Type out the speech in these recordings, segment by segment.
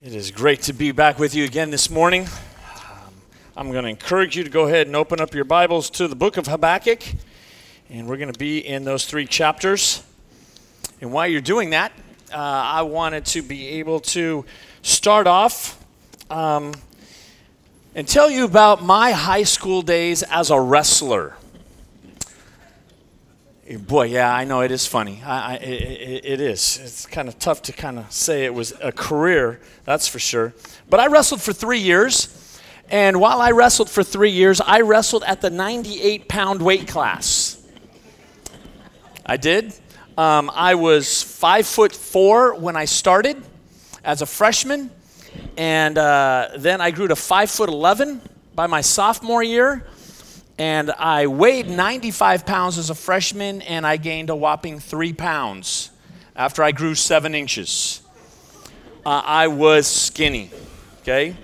It is great to be back with you again this morning. Um, I'm going to encourage you to go ahead and open up your Bibles to the book of Habakkuk, and we're going to be in those three chapters. And while you're doing that, uh, I wanted to be able to start off um, and tell you about my high school days as a wrestler. Boy, yeah, I know it is funny. I, I, it, it is. It's kind of tough to kind of say it was a career, that's for sure. But I wrestled for three years, and while I wrestled for three years, I wrestled at the 98 pound weight class. I did. Um, I was five foot four when I started as a freshman, and uh, then I grew to five foot 11 by my sophomore year and I weighed 95 pounds as a freshman, and I gained a whopping three pounds after I grew seven inches. Uh, I was skinny, okay?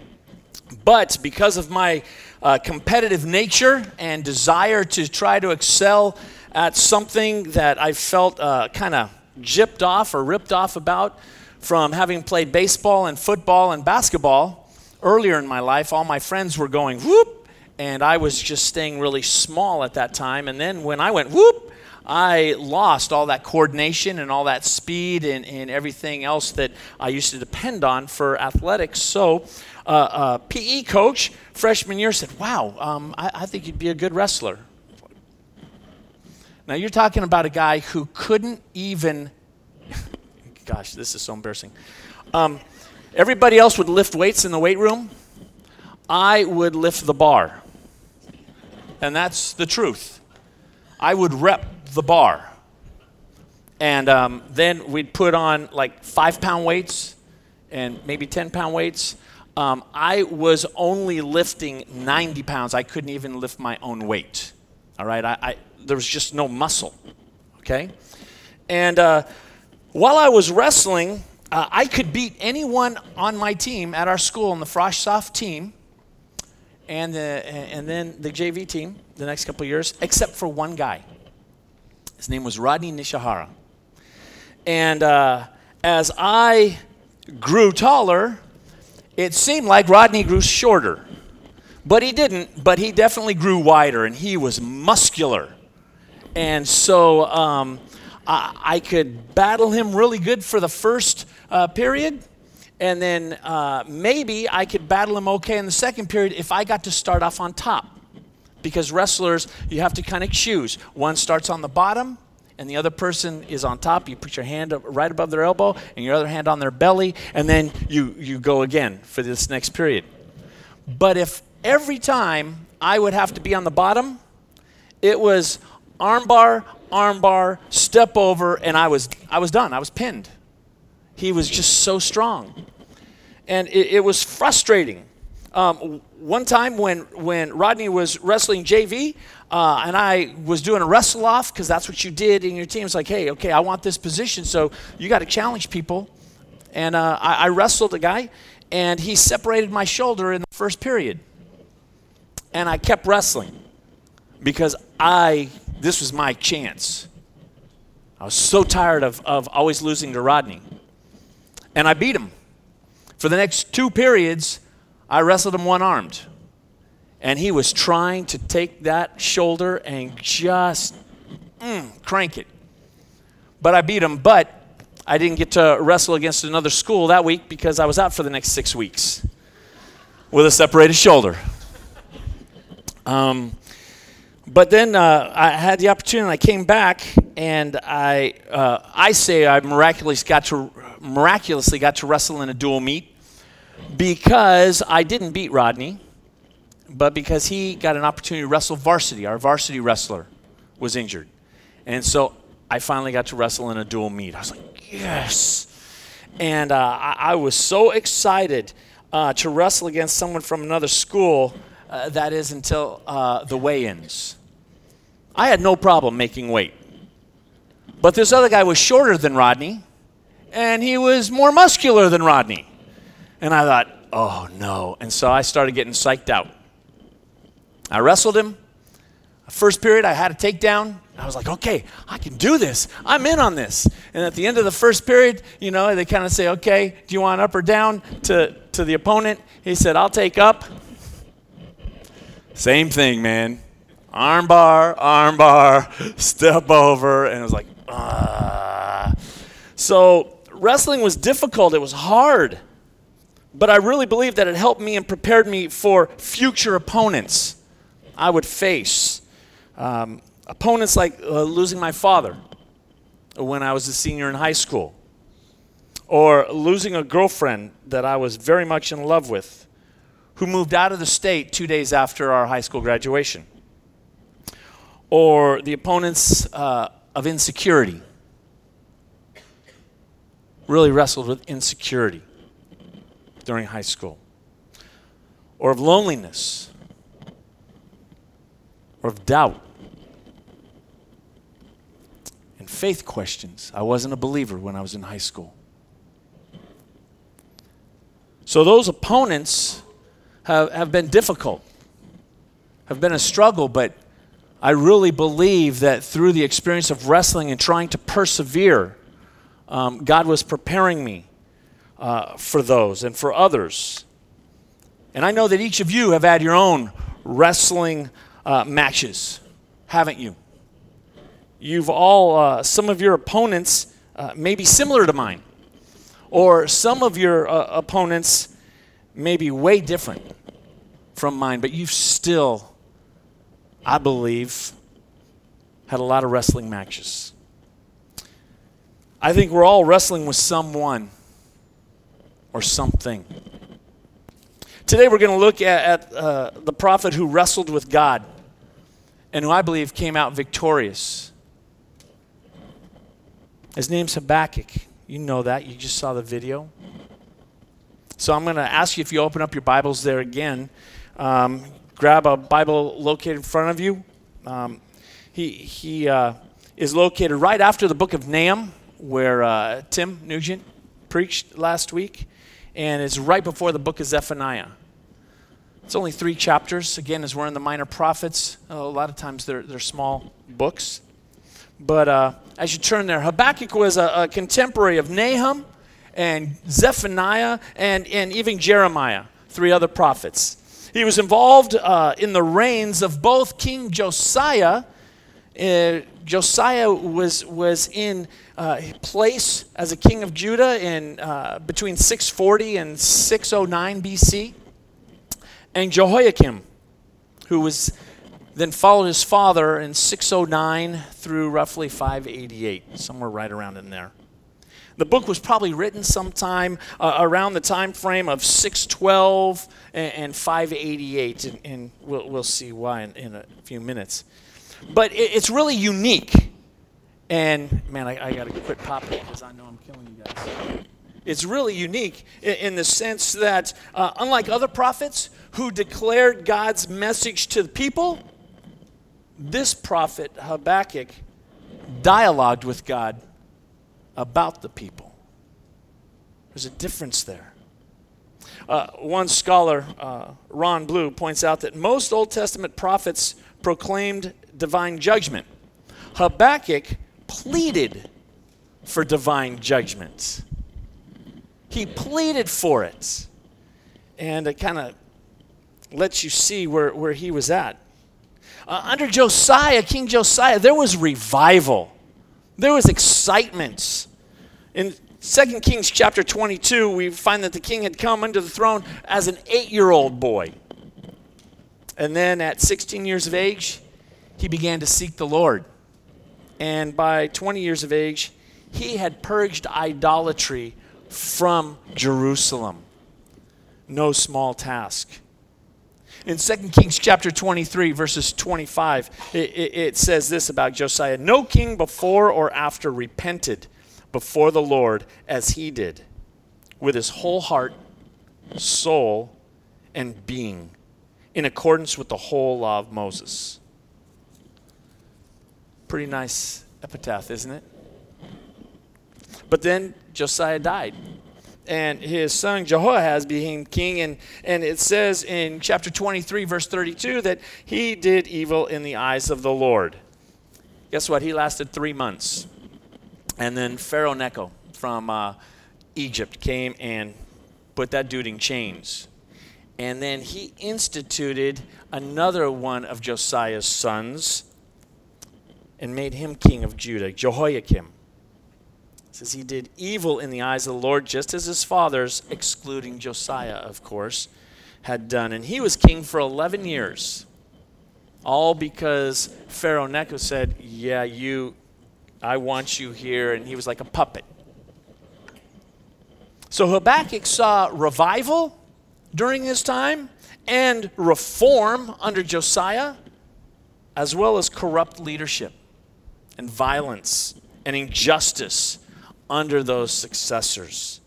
But because of my uh, competitive nature and desire to try to excel at something that I felt uh, kind of gypped off or ripped off about from having played baseball and football and basketball earlier in my life, all my friends were going, whoop, and I was just staying really small at that time. And then when I went whoop, I lost all that coordination and all that speed and, and everything else that I used to depend on for athletics. So, uh, uh, PE coach freshman year said, Wow, um, I, I think you'd be a good wrestler. Now, you're talking about a guy who couldn't even, gosh, this is so embarrassing. Um, everybody else would lift weights in the weight room. I would lift the bar and that's the truth. I would rep the bar. And um, then we'd put on like five pound weights and maybe 10 pound weights. Um, I was only lifting 90 pounds. I couldn't even lift my own weight. All right? I, I there was just no muscle. Okay? And uh, while I was wrestling, uh, I could beat anyone on my team at our school in the Frosh Soph team and, the, and then the JV team the next couple years, except for one guy. His name was Rodney Nishihara. And uh, as I grew taller, it seemed like Rodney grew shorter. But he didn't, but he definitely grew wider and he was muscular. And so um, I, I, could battle him really good for the first uh, period and then uh, maybe I could battle him okay in the second period if I got to start off on top. Because wrestlers, you have to kind of choose. One starts on the bottom, and the other person is on top. You put your hand right above their elbow, and your other hand on their belly, and then you, you go again for this next period. But if every time I would have to be on the bottom, it was armbar, armbar, step over, and I was, I was done. I was pinned. He was just so strong. And it, it was frustrating. Um, one time when, when Rodney was wrestling JV, uh, and I was doing a wrestle off because that's what you did in your team. It's like, hey, okay, I want this position, so you got to challenge people. And uh, I, I wrestled a guy, and he separated my shoulder in the first period. And I kept wrestling because I, this was my chance. I was so tired of, of always losing to Rodney and I beat him. For the next two periods, I wrestled him one armed. And he was trying to take that shoulder and just mm, crank it. But I beat him, but I didn't get to wrestle against another school that week because I was out for the next six weeks with a separated shoulder. Um, but then uh, I had the opportunity, and I came back, and I, uh, I say I miraculously got to miraculously got to wrestle in a dual meet because I didn't beat Rodney, but because he got an opportunity to wrestle varsity. Our varsity wrestler was injured. And so I finally got to wrestle in a dual meet. I was like, yes. And uh, I, I, was so excited uh, to wrestle against someone from another school. Uh, that is until uh, the weigh ins. I had no problem making weight. But this other guy was shorter than Rodney and he was more muscular than Rodney. And I thought, oh no. And so I started getting psyched out. I wrestled him. First period, I had a takedown. I was like, okay, I can do this. I'm in on this. And at the end of the first period, you know, they kind of say, okay, do you want up or down to, to the opponent? He said, I'll take up. Same thing, man. Arm bar, arm bar, step over. And it was like, ah. So wrestling was difficult, it was hard. But I really believe that it helped me and prepared me for future opponents I would face. Um, opponents like uh, losing my father when I was a senior in high school, or losing a girlfriend that I was very much in love with, who moved out of the state two days after our high school graduation, or the opponents uh, of insecurity. Really wrestled with insecurity during high school, or of loneliness, or of doubt and faith questions. I wasn't a believer when I was in high school. So those opponents have, have been difficult, have been a struggle, but I really believe that through the experience of wrestling and trying to persevere, um, God was preparing me uh, for those and for others. And I know that each of you have had your own wrestling uh, matches, haven't you? You've all, uh, some of your opponents uh, may be similar to mine, or some of your uh, opponents may be way different from mine, but you've still, I believe, had a lot of wrestling matches. I think we're all wrestling with someone or something. Today we're going to look at, at uh, the prophet who wrestled with God and who I believe came out victorious. His name's Habakkuk. You know that. You just saw the video. So I'm going to ask you if you open up your Bibles there again. Um, grab a Bible located in front of you. Um, he he uh, is located right after the book of Nahum, where uh, Tim Nugent preached last week, and it's right before the book of Zephaniah. It's only three chapters. Again, as we're in the minor prophets, a lot of times they're, they're small books. But uh, as you turn there, Habakkuk was a, a, contemporary of Nahum and Zephaniah and, and even Jeremiah, three other prophets. He was involved uh, in the reigns of both King Josiah. Uh, Josiah was, was in uh, place as a king of Judah in uh, between 640 and 609 BC. And Jehoiakim, who was then followed his father in 609 through roughly 588, somewhere right around in there. The book was probably written sometime uh, around the time frame of 612 and, and 588, and, and we'll, we'll, see why in, in, a few minutes. But it, it's really unique. And man, I, I got to quit popping because I know I'm killing you guys. It's really unique in, in the sense that, uh, unlike other prophets who declared God's message to the people, this prophet, Habakkuk, dialogued with God about the people. There's a difference there. Uh, one scholar, uh, Ron Blue, points out that most Old Testament prophets proclaimed divine judgment. Habakkuk pleaded for divine judgment. He pleaded for it. And it kind of lets you see where, where he was at. Uh, under Josiah, King Josiah, there was revival. There was excitement. In 2 Kings chapter 22, we find that the king had come under the throne as an eight year old boy. And then at 16 years of age, he began to seek the Lord. And by 20 years of age, he had purged idolatry from Jerusalem. No small task. In 2 Kings chapter 23, verses 25, it, it, it says this about Josiah No king before or after repented before the Lord as he did, with his whole heart, soul, and being, in accordance with the whole law of Moses. Pretty nice epitaph, isn't it? But then Josiah died. and his son Jehoahaz became king. And, and it says in chapter 23, verse 32, that he did evil in the eyes of the Lord. Guess what? He lasted three months. And then Pharaoh Necho from uh, Egypt came and put that dude in chains. And then he instituted another one of Josiah's sons and made him king of Judah, Jehoiakim. It says he did evil in the eyes of the Lord, just as his fathers, excluding Josiah, of course, had done. And he was king for 11 years. All because Pharaoh Necho said, Yeah, you, I want you here. And he was like a puppet. So Habakkuk saw revival during his time and reform under Josiah, as well as corrupt leadership and violence and injustice under those successors.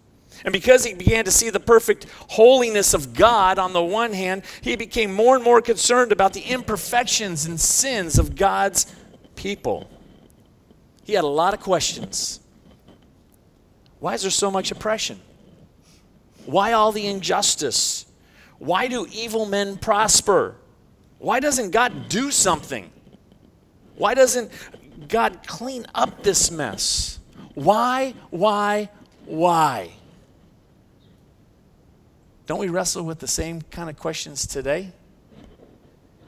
And because he began to see the perfect holiness of God on the one hand, he became more and more concerned about the imperfections and sins of God's people. He had a lot of questions. Why is there so much oppression? Why all the injustice? Why do evil men prosper? Why doesn't God do something? Why doesn't God clean up this mess? Why, why, why? Don't we wrestle with the same kind of questions today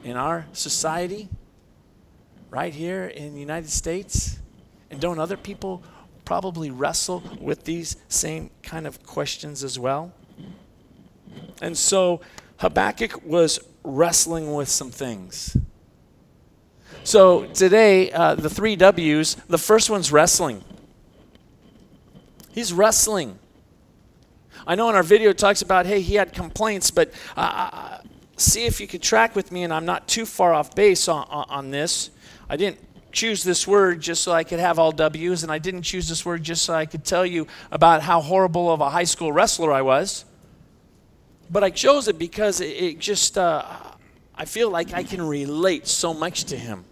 in our society, right here in the United States? And don't other people probably wrestle with these same kind of questions as well? And so Habakkuk was wrestling with some things. So today, uh, the three W's, the first one's wrestling. He's wrestling. I know in our video it talks about, hey, he had complaints, but uh, uh see if you could track with me, and I'm not too far off base on, on this. I didn't choose this word just so I could have all W's, and I didn't choose this word just so I could tell you about how horrible of a high school wrestler I was. But I chose it because it, it just, uh, I feel like I can relate so much to him.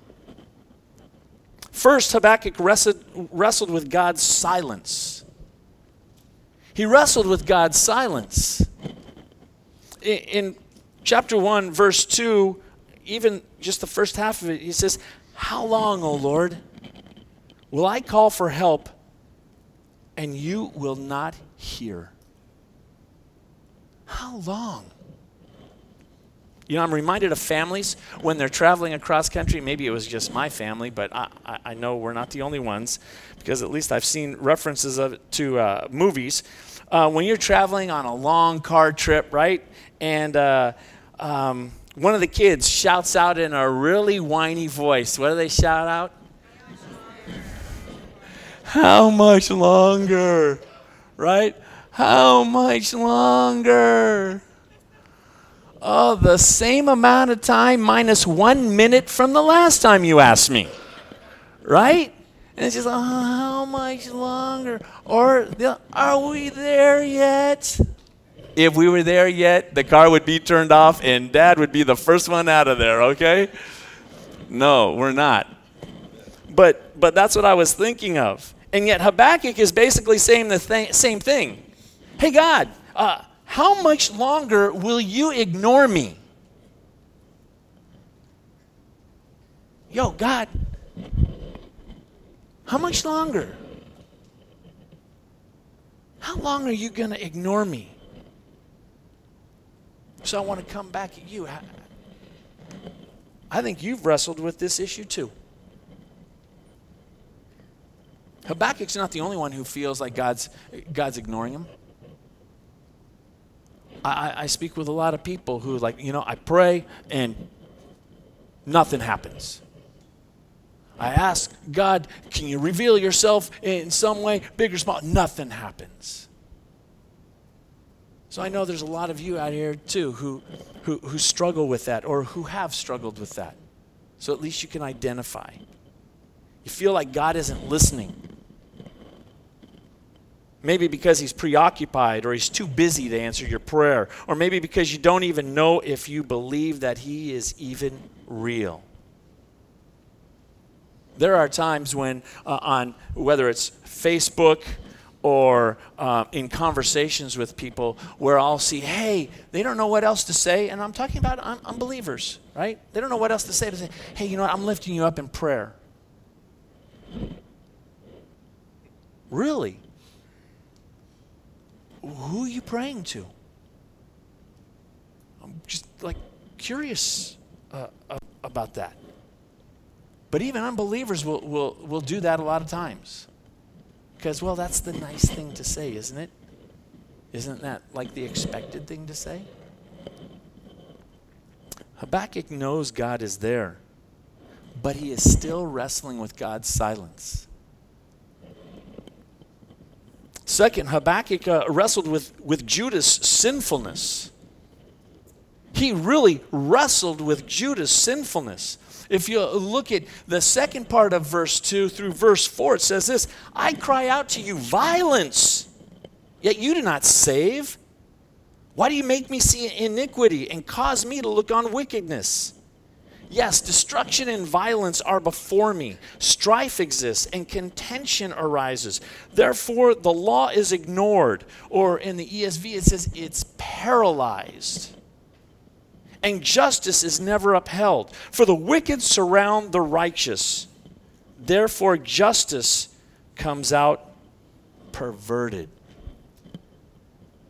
First, Habakkuk wrestled, wrestled with God's silence. He wrestled with God's silence. In, in chapter 1, verse 2, even just the first half of it, he says, How long, O Lord, will I call for help and you will not hear? How long? You know, I'm reminded of families when they're traveling across country. Maybe it was just my family, but I, I, know we're not the only ones because at least I've seen references of to uh, movies. Uh, when you're traveling on a long car trip, right? And uh, um, one of the kids shouts out in a really whiny voice. What do they shout out? How much longer? Right? How much longer? Oh, the same amount of time minus one minute from the last time you asked me. Right? And it's just, oh, how much longer? Or, are we there yet? If we were there yet, the car would be turned off and dad would be the first one out of there, okay? No, we're not. But, but that's what I was thinking of. And yet Habakkuk is basically saying the th- same thing. Hey, God, uh, how much longer will you ignore me? Yo, God, how much longer? How long are you going to ignore me? So I want to come back at you. I think you've wrestled with this issue too. Habakkuk's not the only one who feels like God's, God's ignoring him. I, I speak with a lot of people who, like, you know, I pray and nothing happens. I ask God, can you reveal yourself in some way, big or small? Nothing happens. So I know there's a lot of you out here too who, who, who struggle with that or who have struggled with that. So at least you can identify. You feel like God isn't listening. Maybe because he's preoccupied or he's too busy to answer your prayer. Or maybe because you don't even know if you believe that he is even real. There are times when, uh, on whether it's Facebook or uh, in conversations with people where I'll see, hey, they don't know what else to say. And I'm talking about un- unbelievers, right? They don't know what else to say. To say, hey, you know what? I'm lifting you up in prayer. Really? Who are you praying to? I'm just like curious uh, about that. But even unbelievers will, will, will do that a lot of times. Because, well, that's the nice thing to say, isn't it? Isn't that like the expected thing to say? Habakkuk knows God is there, but he is still wrestling with God's silence. Second, Habakkuk uh, wrestled with, with Judah's sinfulness. He really wrestled with Judah's sinfulness. If you look at the second part of verse 2 through verse 4, it says this I cry out to you, violence, yet you do not save. Why do you make me see iniquity and cause me to look on wickedness? Yes, destruction and violence are before me. Strife exists and contention arises. Therefore, the law is ignored. Or in the ESV, it says it's paralyzed and justice is never upheld. For the wicked surround the righteous. Therefore, justice comes out perverted.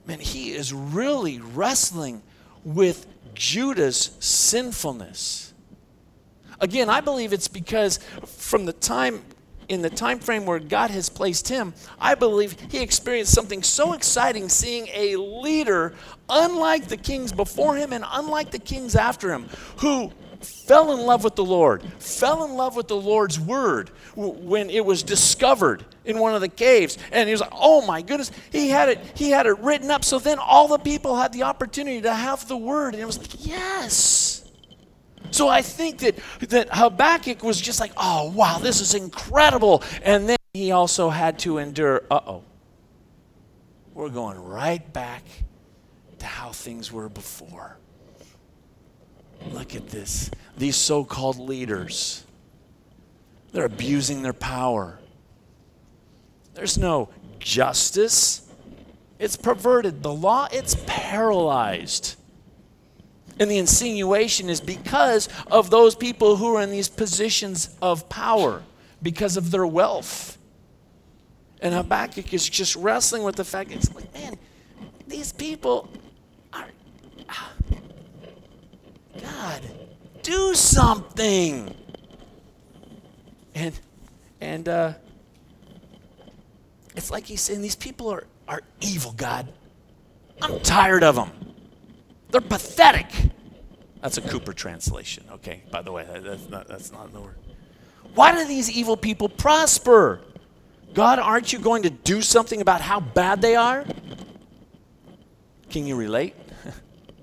Man, he is really wrestling with Judah's sinfulness. Again, I believe it's because from the time in the time frame where God has placed him, I believe he experienced something so exciting seeing a leader unlike the kings before him and unlike the kings after him who fell in love with the Lord, fell in love with the Lord's word when it was discovered in one of the caves. And he was like, oh my goodness, he had it, he had it written up. So then all the people had the opportunity to have the word. And it was like, yes. So I think that, that Habakkuk was just like, oh, wow, this is incredible. And then he also had to endure, uh oh, we're going right back to how things were before. Look at this. These so called leaders, they're abusing their power. There's no justice, it's perverted. The law, it's paralyzed. And the insinuation is because of those people who are in these positions of power, because of their wealth. And Habakkuk is just wrestling with the fact it's like, man, these people are. God, do something. And and uh, it's like he's saying these people are, are evil, God. I'm tired of them. They're pathetic. That's a Cooper translation, okay, by the way. That's not, that's not the word. Why do these evil people prosper? God, aren't you going to do something about how bad they are? Can you relate?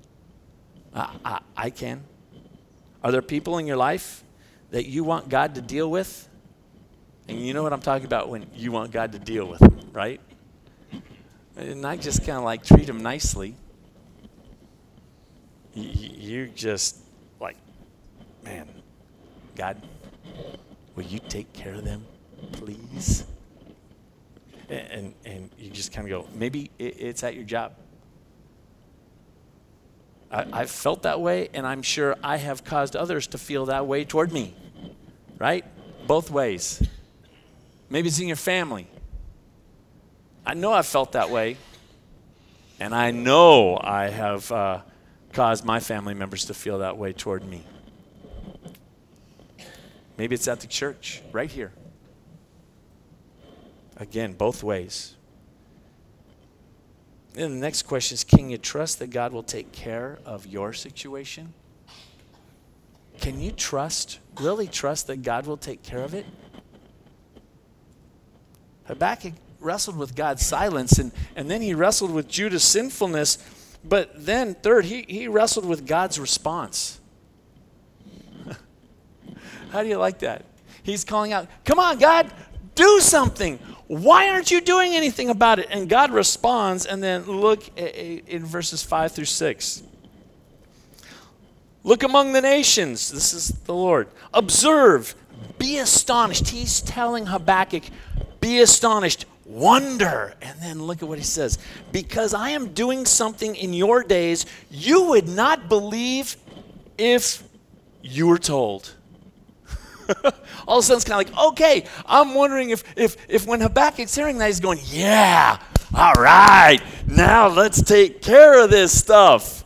I, I, I can. Are there people in your life that you want God to deal with? And you know what I'm talking about when you want God to deal with them, right? And not just kind of like treat them nicely you're just like, man, God, will you take care of them, please? And, and, you just kind of go, maybe it's at your job. I, I've felt that way, and I'm sure I have caused others to feel that way toward me, right? Both ways. Maybe it's in your family. I know I've felt that way, and I know I have. Uh, caused my family members to feel that way toward me. Maybe it's at the church, right here. Again, both ways. And the next question is Can you trust that God will take care of your situation? Can you trust, really trust that God will take care of it? Habakkuk wrestled with God's silence, and, and then he wrestled with Judah's sinfulness but then, third, he, he wrestled with God's response. How do you like that? He's calling out, Come on, God, do something. Why aren't you doing anything about it? And God responds, and then look in verses 5 through 6. Look among the nations. This is the Lord. Observe, be astonished. He's telling Habakkuk, be astonished. Wonder. And then look at what he says because I am doing something in your days you would not believe if you were told. All of a sudden, it's kind of like, okay, I'm wondering if, if, if when Habakkuk's hearing that, he's going, yeah, all right, now let's take care of this stuff.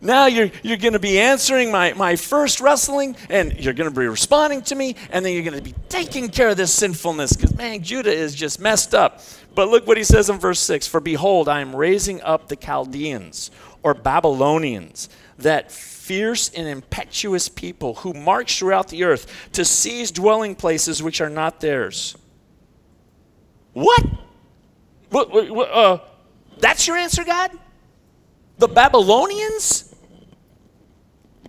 Now you're, you're going to be answering my, my first wrestling, and you're going to be responding to me, and then you're going to be taking care of this sinfulness because, man, Judah is just messed up. But look what he says in verse 6 For behold, I am raising up the Chaldeans or Babylonians, that fierce and impetuous people who march throughout the earth to seize dwelling places which are not theirs. What? what, what, uh, that's your answer, God? The Babylonians?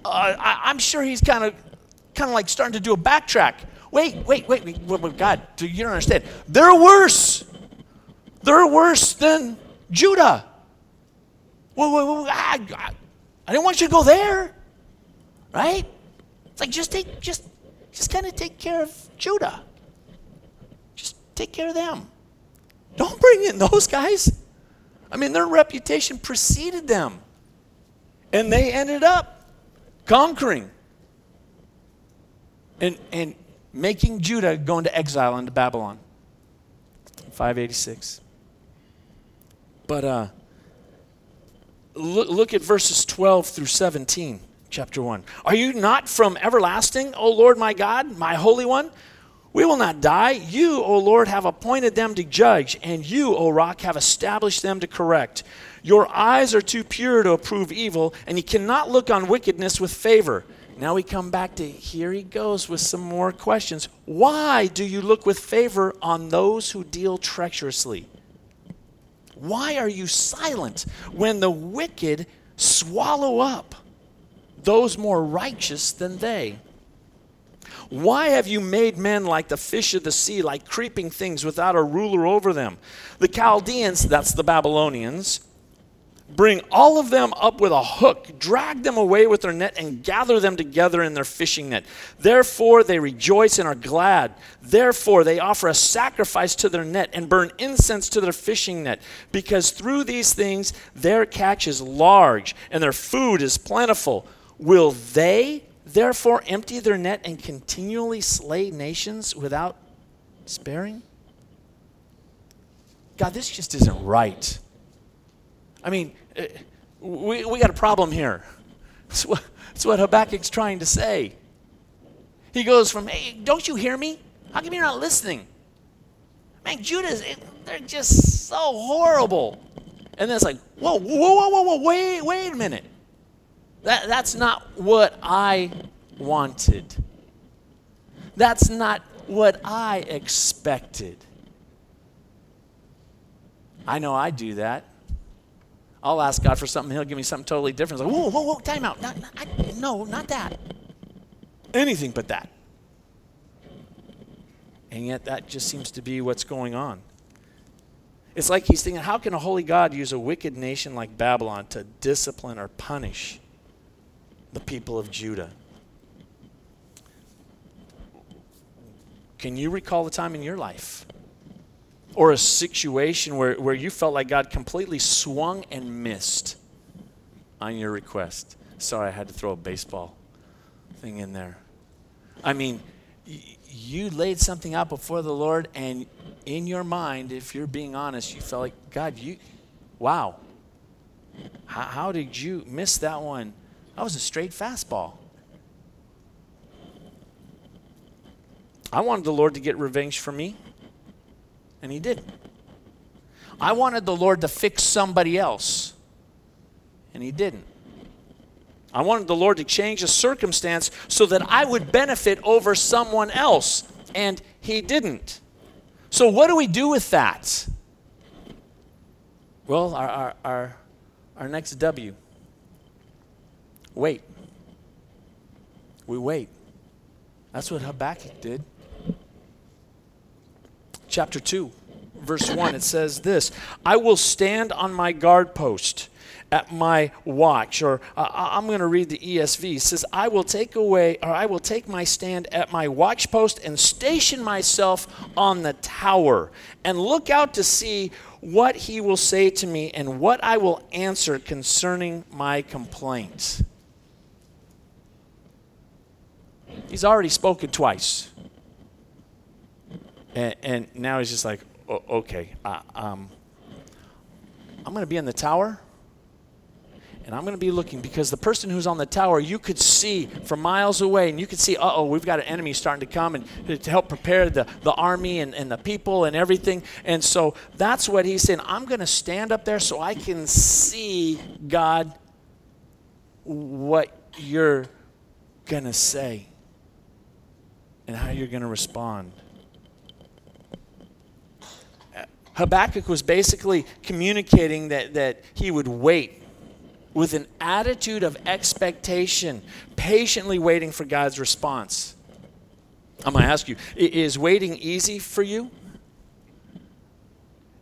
Uh, I, am sure he's kind of, kind of like starting to do a backtrack. Wait, wait, wait, wait, wait, God, you don't understand. They're worse. They're worse than Judah. Wait, wait, wait, I, I, didn't want you to go there, right? It's like just take, just, just kind of take care of Judah. Just take care of them. Don't bring in those guys. I mean, their reputation preceded them. And they ended up conquering and, and making Judah go into exile into Babylon. 586. But uh, look, look at verses 12 through 17, chapter 1. Are you not from everlasting, O Lord my God, my Holy One? We will not die. You, O Lord, have appointed them to judge, and you, O rock, have established them to correct. Your eyes are too pure to approve evil, and you cannot look on wickedness with favor. Now we come back to here he goes with some more questions. Why do you look with favor on those who deal treacherously? Why are you silent when the wicked swallow up those more righteous than they? Why have you made men like the fish of the sea, like creeping things without a ruler over them? The Chaldeans, that's the Babylonians, bring all of them up with a hook, drag them away with their net, and gather them together in their fishing net. Therefore, they rejoice and are glad. Therefore, they offer a sacrifice to their net and burn incense to their fishing net, because through these things their catch is large and their food is plentiful. Will they therefore empty their net and continually slay nations without sparing? God, this just isn't right. I mean, uh, we, we got a problem here. That's what, that's what Habakkuk's trying to say. He goes from, hey, don't you hear me? How come you're not listening? Man, Judah's, they're just so horrible. And then it's like, whoa, whoa, whoa, whoa, whoa, wait, wait a minute. That, that's not what I wanted. That's not what I expected. I know I do that. I'll ask God for something, He'll give me something totally different. It's like, whoa, whoa, whoa, time out. Not, not, I, no, not that. Anything but that. And yet, that just seems to be what's going on. It's like he's thinking, how can a holy God use a wicked nation like Babylon to discipline or punish the people of Judah. Can you recall a time in your life or a situation where, where you felt like God completely swung and missed on your request? Sorry, I had to throw a baseball thing in there. I mean, y- you laid something out before the Lord, and in your mind, if you're being honest, you felt like, God, you, wow, how, how did you miss that one? That was a straight fastball. I wanted the Lord to get revenge for me, and He didn't. I wanted the Lord to fix somebody else, and He didn't. I wanted the Lord to change a circumstance so that I would benefit over someone else, and He didn't. So, what do we do with that? Well, our, our, our, our next W wait. We wait. That's what Habakkuk did. Chapter 2, verse 1, it says this I will stand on my guard post at my watch, or uh, I'm going to read the ESV. It says, I will take away, or I will take my stand at my watch post and station myself on the tower and look out to see what he will say to me and what I will answer concerning my complaints. He's already spoken twice. And, and now he's just like, okay, uh, um, I'm going to be in the tower and I'm going to be looking because the person who's on the tower, you could see from miles away, and you could see, uh oh, we've got an enemy starting to come and to help prepare the, the army and, and the people and everything. And so that's what he's saying. I'm going to stand up there so I can see, God, what you're going to say and how you're going to respond. Habakkuk was basically communicating that, that he would wait with an attitude of expectation, patiently waiting for God's response. I'm going to ask you is waiting easy for you?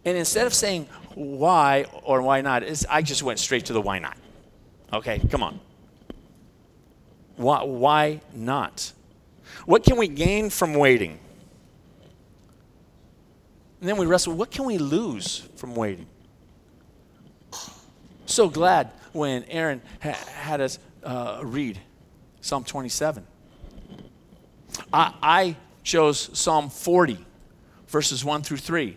And instead of saying why or why not, I just went straight to the why not. Okay, come on. Why, why not? What can we gain from waiting? And then we wrestle what can we lose from waiting? So glad when Aaron ha- had us uh, read Psalm 27. I, I chose Psalm 40, verses 1 through 3.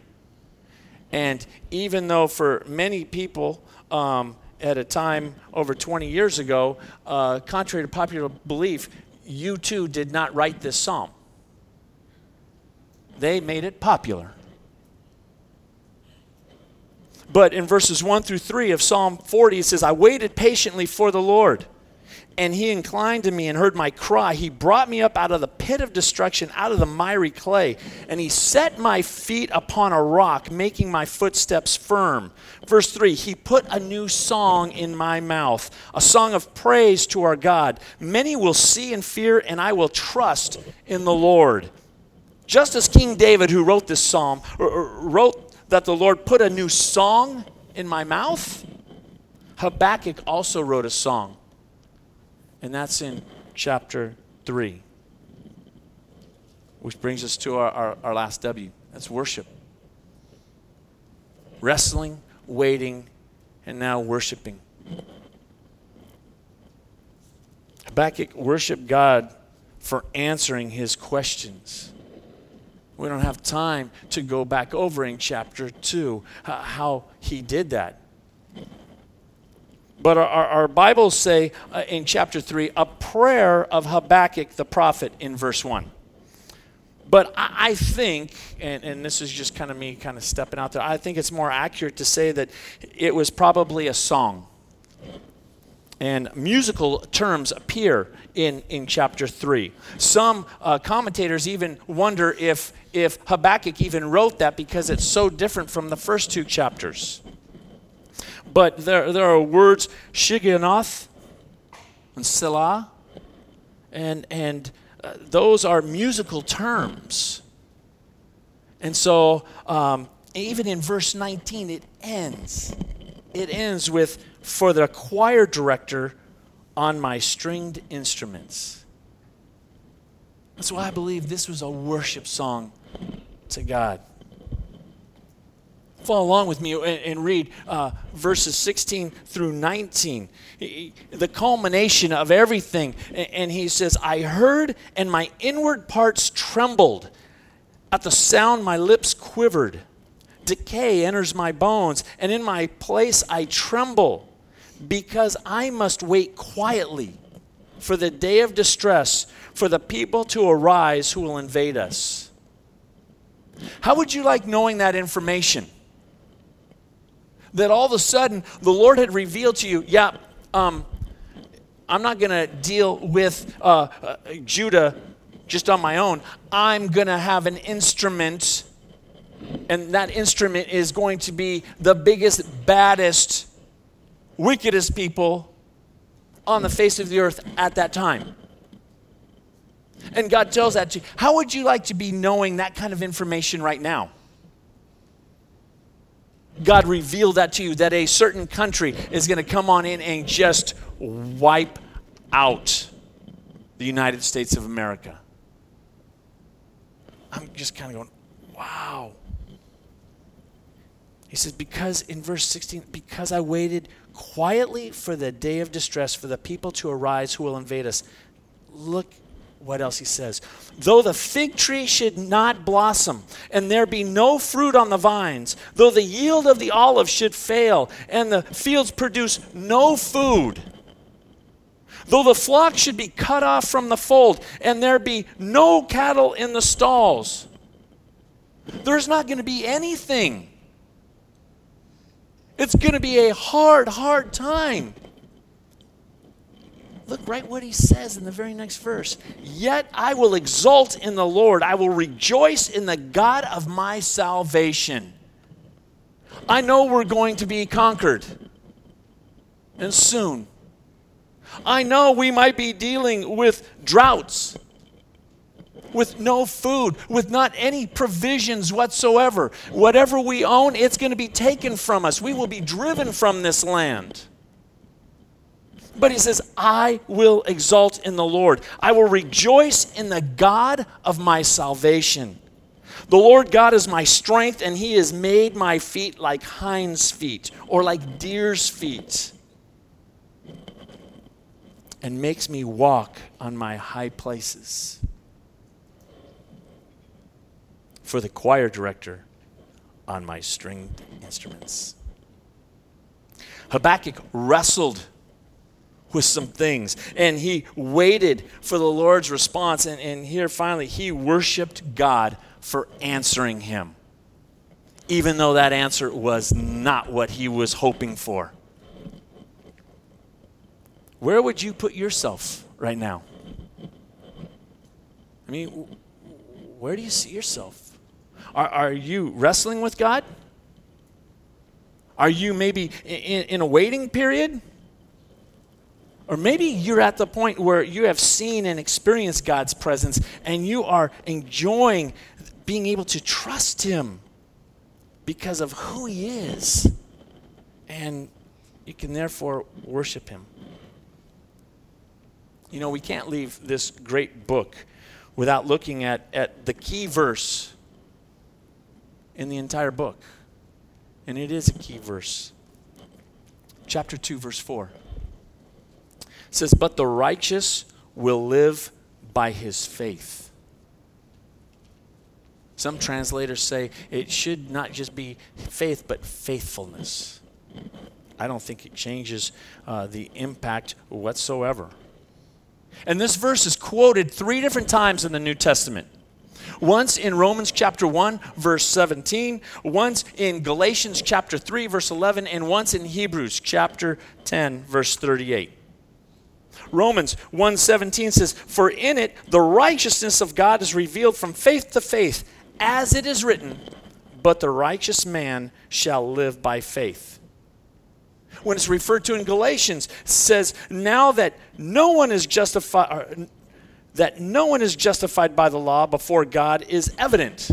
And even though for many people, um, at a time over 20 years ago, uh, contrary to popular belief, U2 did not write this psalm. They made it popular. But in verses 1 through 3 of Psalm 40, it says, I waited patiently for the Lord, and he inclined to me and heard my cry. He brought me up out of the pit of destruction, out of the miry clay, and he set my feet upon a rock, making my footsteps firm. Verse 3 He put a new song in my mouth, a song of praise to our God. Many will see and fear, and I will trust in the Lord. Just as King David, who wrote this psalm, wrote that the Lord put a new song in my mouth, Habakkuk also wrote a song. And that's in chapter 3. Which brings us to our, our, our last W that's worship. Wrestling, waiting, and now worshiping. Habakkuk worshiped God for answering his questions. We don't have time to go back over in chapter 2 how he did that. But our, our Bibles say uh, in chapter 3 a prayer of Habakkuk the prophet in verse 1. But I, I think, and, and this is just kind of me kind of stepping out there, I think it's more accurate to say that it was probably a song and musical terms appear in, in chapter 3. Some uh, commentators even wonder if, if Habakkuk even wrote that because it's so different from the first two chapters. But there, there are words Shigionoth and Selah, and, and uh, those are musical terms. And so, um, even in verse 19, it ends. It ends with for the choir director on my stringed instruments. That's why I believe this was a worship song to God. Follow along with me and, read uh, verses 16 through 19. the culmination of everything. And he says, I heard, and my inward parts trembled. At the sound, my lips quivered. Decay enters my bones, and in my place I tremble because I must wait quietly for the day of distress, for the people to arise who will invade us. How would you like knowing that information? That all of a sudden the Lord had revealed to you, yeah, um, I'm not going to deal with uh, uh, Judah just on my own. I'm going to have an instrument, and that instrument is going to be the biggest, baddest wickedest people on the face of the earth at that time. And God tells that to you. How would you like to be knowing that kind of information right now? God revealed that to you that a certain country is going to come on in and just wipe out the United States of America. I'm just kind of going, wow. He says, because in verse 16, because I waited quietly for the day of distress, for the people to arise who will invade us. Look what else he says. Though the fig tree should not blossom, and there be no fruit on the vines, though the yield of the olive should fail, and the fields produce no food, though the flock should be cut off from the fold, and there be no cattle in the stalls, there's not going to be anything. It's going to be a hard, hard time. Look right what he says in the very next verse. Yet I will exult in the Lord. I will rejoice in the God of my salvation. I know we're going to be conquered. And soon. I know we might be dealing with droughts, with no food, with not any provisions whatsoever. Whatever we own, it's going to be taken from us. We will be driven from this land. But he says, I will exult in the Lord. I will rejoice in the God of my salvation. The Lord God is my strength, and he has made my feet like hinds' feet or like deer's feet, and makes me walk on my high places. For the choir director on my stringed instruments. Habakkuk wrestled with some things. And he waited for the Lord's response. And, and here finally, he worshiped God for answering him, even though that answer was not what he was hoping for. Where would you put yourself right now? I mean, where do you see yourself? Are, are you wrestling with God? Are you maybe in, in a waiting period? Or maybe you're at the point where you have seen and experienced God's presence and you are enjoying being able to trust Him because of who He is. And you can therefore worship Him. You know, we can't leave this great book without looking at, at the key verse in the entire book. And it is a key verse. Chapter 2, verse 4 says, But the righteous will live by his faith. Some translators say it should not just be faith, but faithfulness. I don't think it changes uh, the impact whatsoever. And this verse is quoted three different times in the New Testament. Once in Romans chapter 1, verse 17, once in Galatians chapter 3, verse 11, and once in Hebrews chapter 10, verse 38. Romans 1:17 says, "For in it the righteousness of God is revealed from faith to faith, as it is written, but the righteous man shall live by faith." When it's referred to in Galatians, says, "Now that no one is justified that no one is justified by the law before God is evident,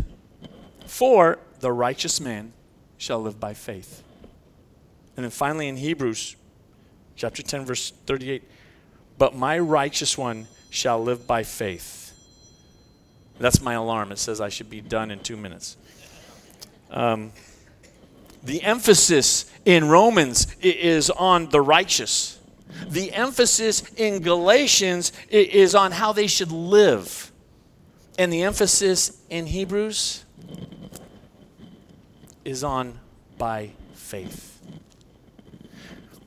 for the righteous man shall live by faith." And then finally in Hebrews chapter 10 verse 38 but my righteous one shall live by faith. That's my alarm. It says I should be done in two minutes. Um, the emphasis in Romans is on the righteous. The emphasis in Galatians is on how they should live. And the emphasis in Hebrews is on by faith.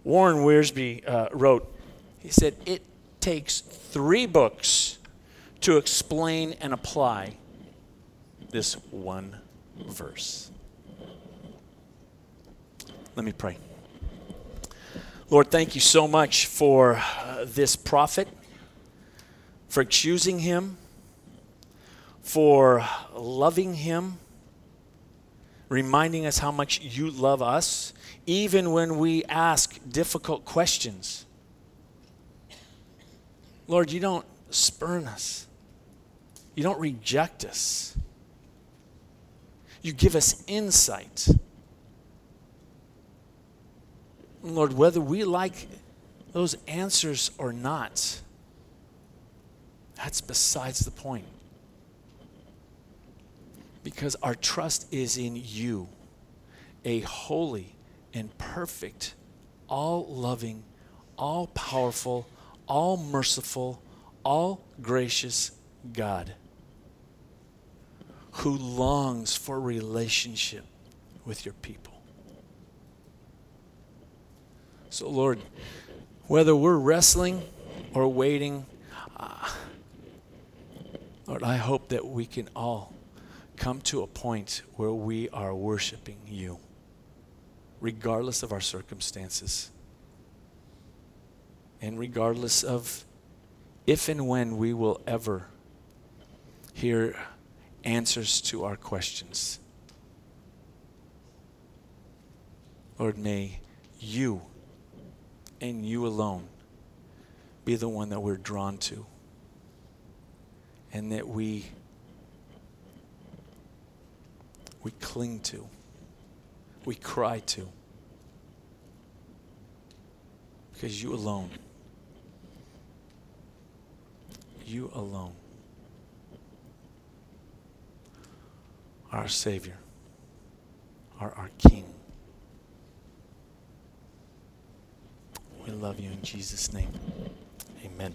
Warren Wiersbe uh, wrote, he said, It takes three books to explain and apply this one verse. Let me pray. Lord, thank you so much for uh, this prophet, for choosing him, for loving him, reminding us how much you love us, even when we ask difficult questions. Lord, you don't spurn us, you don't reject us. You give us insight. Lord, whether we like those answers or not, that's besides the point. Because our trust is in you, a holy and perfect, all loving, all powerful, all merciful, all gracious God who longs for relationship with your people. So, Lord, whether we're wrestling or waiting, uh, Lord, I hope that we can all come to a point where we are worshiping you, regardless of our circumstances, and regardless of if and when we will ever hear answers to our questions. Lord, may you and you alone be the one that we're drawn to. And that we we cling to. We cry to. Because you alone you alone our Savior, are our King. We love you in Jesus' name. Amen.